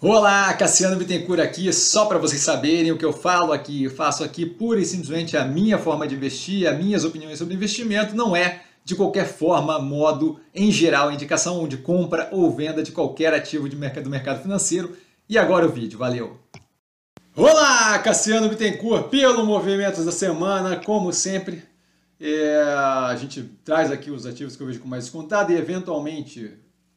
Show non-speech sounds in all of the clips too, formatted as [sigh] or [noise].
Olá, Cassiano Bittencourt aqui, só para vocês saberem o que eu falo aqui, eu faço aqui pura e simplesmente a minha forma de investir, as minhas opiniões sobre investimento, não é de qualquer forma, modo, em geral, indicação de compra ou venda de qualquer ativo de mercado, do mercado financeiro. E agora o vídeo, valeu! Olá, Cassiano Bittencourt, pelo Movimentos da Semana, como sempre, é, a gente traz aqui os ativos que eu vejo com mais descontado e eventualmente,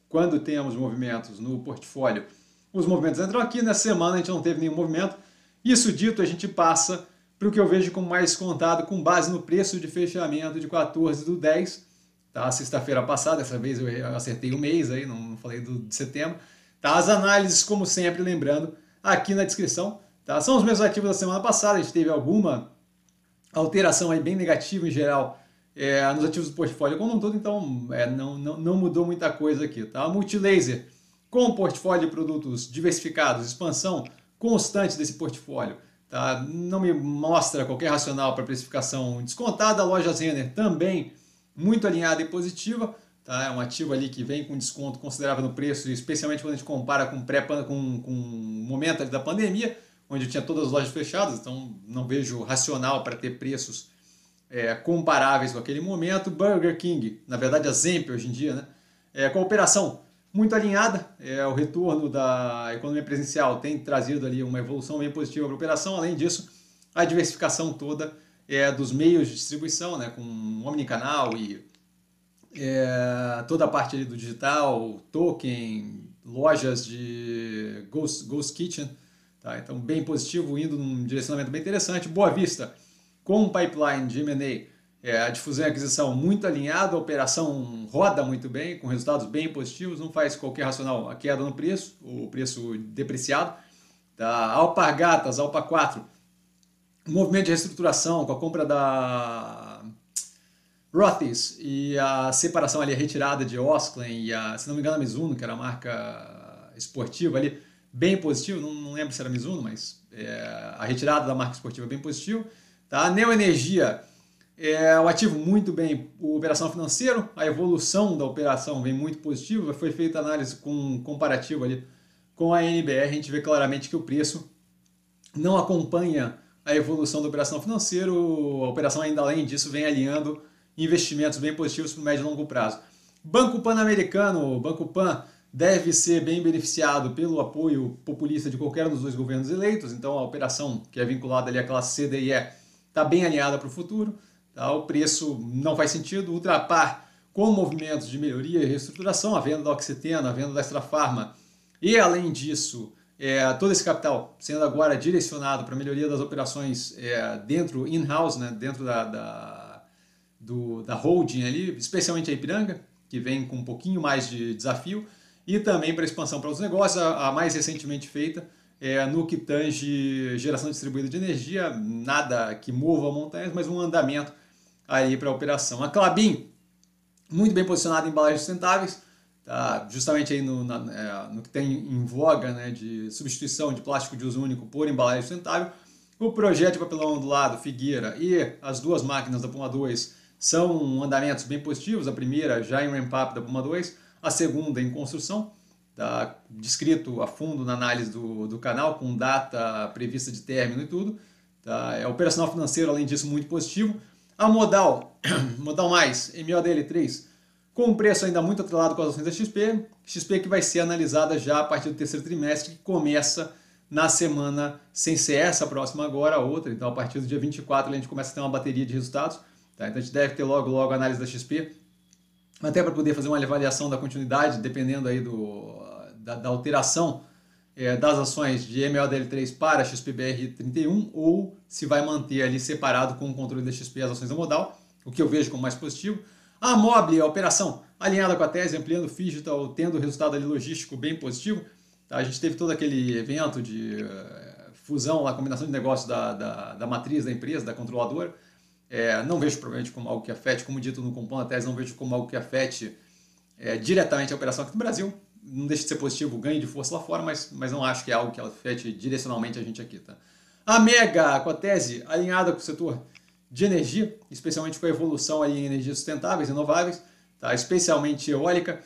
quando temos movimentos no portfólio, os movimentos entram aqui, nessa semana a gente não teve nenhum movimento. Isso dito, a gente passa para o que eu vejo como mais contado com base no preço de fechamento de 14 do 10, tá? Sexta-feira passada, dessa vez eu acertei o mês aí, não falei do, de setembro. Tá? As análises, como sempre, lembrando, aqui na descrição, tá? São os meus ativos da semana passada, a gente teve alguma alteração aí bem negativa em geral é, nos ativos do portfólio como um todo, então é, não, não, não mudou muita coisa aqui, tá? Multilaser com um portfólio de produtos diversificados, expansão constante desse portfólio. Tá? Não me mostra qualquer racional para precificação descontada. A loja Zener também muito alinhada e positiva. Tá? É um ativo ali que vem com desconto considerável no preço, especialmente quando a gente compara com, pré com, com o momento da pandemia, onde tinha todas as lojas fechadas, então não vejo racional para ter preços é, comparáveis com aquele momento. Burger King, na verdade a Zemp hoje em dia, né? É, com a operação muito alinhada. É, o retorno da economia presencial tem trazido ali uma evolução bem positiva para a operação. Além disso, a diversificação toda é, dos meios de distribuição, né, com omnicanal e é, toda a parte ali do digital, token, lojas de Ghost, Ghost Kitchen. Tá? Então, bem positivo, indo num direcionamento bem interessante. Boa Vista, com um pipeline de M&A é, a difusão e aquisição muito alinhada, a operação roda muito bem, com resultados bem positivos, não faz qualquer racional a queda no preço, o preço depreciado. Da Alpargatas, Alpa 4, movimento de reestruturação com a compra da Rothy's e a separação ali, a retirada de Osklen e a, se não me engano, a Mizuno, que era a marca esportiva ali, bem positivo, não, não lembro se era Mizuno, mas é, a retirada da marca esportiva bem positivo. Tá? A Neo Energia é um ativo muito bem, o operação financeiro, a evolução da operação vem muito positiva, foi feita análise com comparativo ali com a NBR, a gente vê claramente que o preço não acompanha a evolução da operação financeira, a operação ainda além disso vem alinhando investimentos bem positivos para o médio e longo prazo. Banco Pan-Americano, Banco Pan, deve ser bem beneficiado pelo apoio populista de qualquer um dos dois governos eleitos, então a operação que é vinculada ali à classe está bem alinhada para o futuro. Tá? O preço não faz sentido. Ultrapar com movimentos de melhoria e reestruturação, a venda da Oxitena, a venda da Extra Farma e, além disso, é, todo esse capital sendo agora direcionado para a melhoria das operações é, dentro, in-house, né, dentro da, da, do, da holding ali, especialmente a Ipiranga, que vem com um pouquinho mais de desafio, e também para expansão para os negócios, a, a mais recentemente feita, é, no que tange geração distribuída de energia, nada que mova montanhas, mas um andamento aí para a operação. A Clabin, muito bem posicionada em embalagens sustentáveis, tá? justamente aí no, na, é, no que tem em voga né, de substituição de plástico de uso único por embalagem sustentável. O projeto de papelão do lado, Figueira, e as duas máquinas da Puma 2 são andamentos bem positivos. A primeira já em ramp-up da Puma 2, a segunda em construção, tá descrito a fundo na análise do, do canal, com data prevista de término e tudo. Tá? É operacional financeiro, além disso, muito positivo. A Modal, [clears throat] Modal Mais, MODL3, com um preço ainda muito atrelado com as ações da XP, XP que vai ser analisada já a partir do terceiro trimestre, que começa na semana sem ser essa próxima agora, a outra, então a partir do dia 24 a gente começa a ter uma bateria de resultados, tá? então a gente deve ter logo logo a análise da XP, até para poder fazer uma avaliação da continuidade, dependendo aí do, da, da alteração é, das ações de MLDL3 para XPBR31 ou se vai manter ali separado com o controle da XP as ações da modal, o que eu vejo como mais positivo. A Mobile, a operação alinhada com a tese, ampliando o digital, tendo resultado ali logístico bem positivo. Tá? A gente teve todo aquele evento de uh, fusão, a combinação de negócios da, da, da, matriz da empresa, da controladora. É, não vejo provavelmente como algo que afete, como dito no compondo da tese, não vejo como algo que afete é, diretamente a operação aqui no Brasil não deixa de ser positivo o ganho de força lá fora, mas, mas não acho que é algo que afete direcionalmente a gente aqui. Tá? A Mega, com a tese alinhada com o setor de energia, especialmente com a evolução ali em energias sustentáveis, renováveis, tá? especialmente eólica,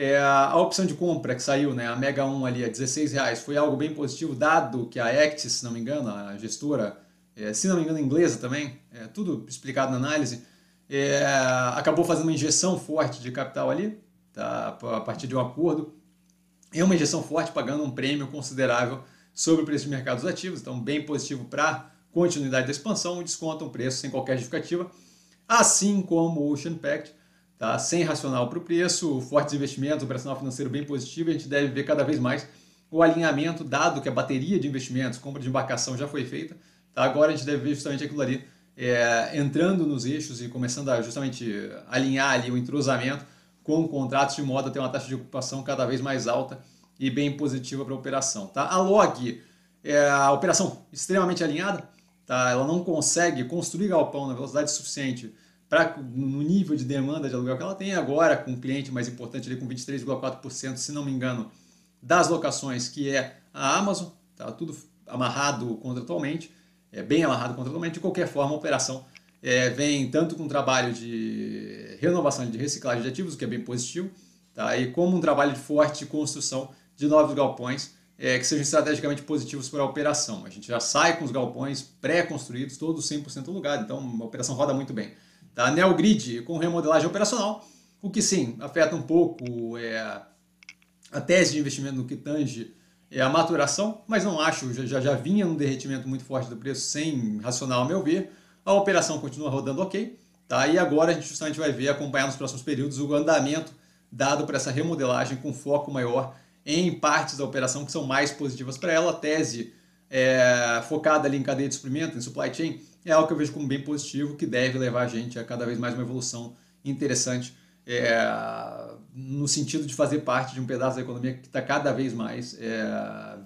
É, a opção de compra que saiu, né, a Mega 1 ali a 16 reais, foi algo bem positivo, dado que a Actis, se não me engano, a gestora, é, se não me engano, inglesa também, é, tudo explicado na análise, é, acabou fazendo uma injeção forte de capital ali, tá, a partir de um acordo. É uma injeção forte, pagando um prêmio considerável sobre o preço de mercados ativos, então bem positivo para continuidade da expansão, desconta um preço sem qualquer justificativa, assim como o Ocean Pact, tá? sem racional para o preço, fortes investimentos, operacional financeiro bem positivo, a gente deve ver cada vez mais o alinhamento, dado que a bateria de investimentos, compra de embarcação já foi feita, tá? agora a gente deve ver justamente aquilo ali é, entrando nos eixos e começando a justamente alinhar ali o entrosamento com contratos de modo a ter uma taxa de ocupação cada vez mais alta e bem positiva para a operação. Tá? A log é a operação extremamente alinhada, tá? ela não consegue construir galpão na velocidade suficiente para no nível de demanda de aluguel que ela tem agora, com um cliente mais importante ali com 23,4%, se não me engano, das locações, que é a Amazon, tá tudo amarrado contratualmente, é bem amarrado contratualmente, de qualquer forma a operação é, vem tanto com um trabalho de renovação de reciclagem de ativos, o que é bem positivo, tá? e como um trabalho de forte construção de novos galpões é, que sejam estrategicamente positivos para a operação. A gente já sai com os galpões pré-construídos, todos 100% alugados, então a operação roda muito bem. Tá? Neogrid com remodelagem operacional, o que sim afeta um pouco é, a tese de investimento no que tange é a maturação, mas não acho, já, já vinha um derretimento muito forte do preço sem racional, a meu ver. A operação continua rodando ok, tá? e agora a gente justamente vai ver, acompanhar nos próximos períodos, o andamento dado para essa remodelagem com foco maior em partes da operação que são mais positivas para ela. A tese é, focada ali em cadeia de suprimento, em supply chain, é algo que eu vejo como bem positivo, que deve levar a gente a cada vez mais uma evolução interessante é, no sentido de fazer parte de um pedaço da economia que está cada vez mais é,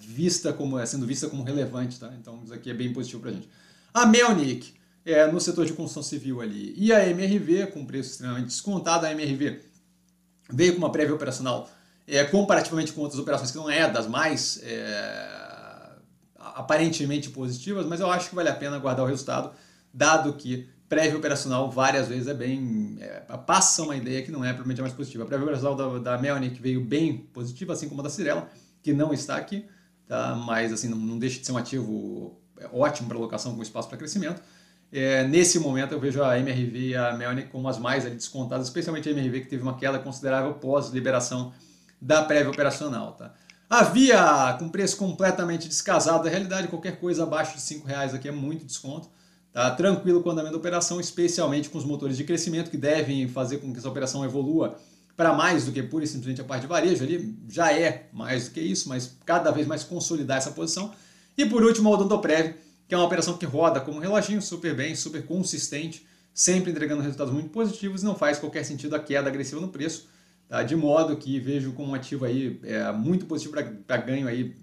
vista como sendo vista como relevante, tá? Então isso aqui é bem positivo para a gente. A Melnick é, no setor de construção civil ali e a MRV com preço extremamente descontado, a MRV veio com uma prévia operacional é, comparativamente com outras operações que não é das mais é, aparentemente positivas, mas eu acho que vale a pena guardar o resultado, dado que prévia operacional várias vezes é bem. É, passa uma ideia que não é provavelmente a mais positiva. A prévia operacional da, da Melnick veio bem positiva, assim como a da Cirela, que não está aqui, tá? mas assim, não, não deixa de ser um ativo ótimo para alocação com espaço para crescimento. É, nesse momento eu vejo a MRV e a Melnick como as mais ali, descontadas, especialmente a MRV que teve uma queda considerável pós liberação da prévia operacional. Tá? Havia com preço completamente descasado da realidade, qualquer coisa abaixo de R$ reais aqui é muito desconto. Tá? Tranquilo com o andamento da operação, especialmente com os motores de crescimento que devem fazer com que essa operação evolua para mais do que pura e simplesmente a parte de varejo ali, já é mais do que isso, mas cada vez mais consolidar essa posição. E por último, a Odontoprev, que é uma operação que roda como um reloginho super bem, super consistente, sempre entregando resultados muito positivos não faz qualquer sentido a queda agressiva no preço. Tá? De modo que vejo como um ativo aí é, muito positivo para ganho aí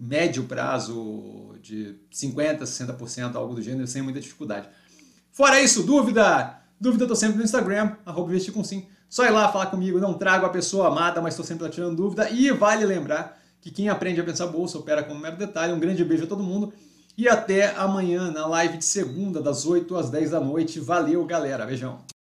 médio prazo de 50%, 60%, algo do gênero, sem muita dificuldade. Fora isso, dúvida? Dúvida eu tô sempre no Instagram, arroba investir com sim. Só ir lá falar comigo, não trago a pessoa amada, mas estou sempre tirando dúvida. E vale lembrar que quem aprende a pensar bolsa opera com um mero detalhe. Um grande beijo a todo mundo e até amanhã na live de segunda, das 8 às 10 da noite. Valeu, galera. Beijão.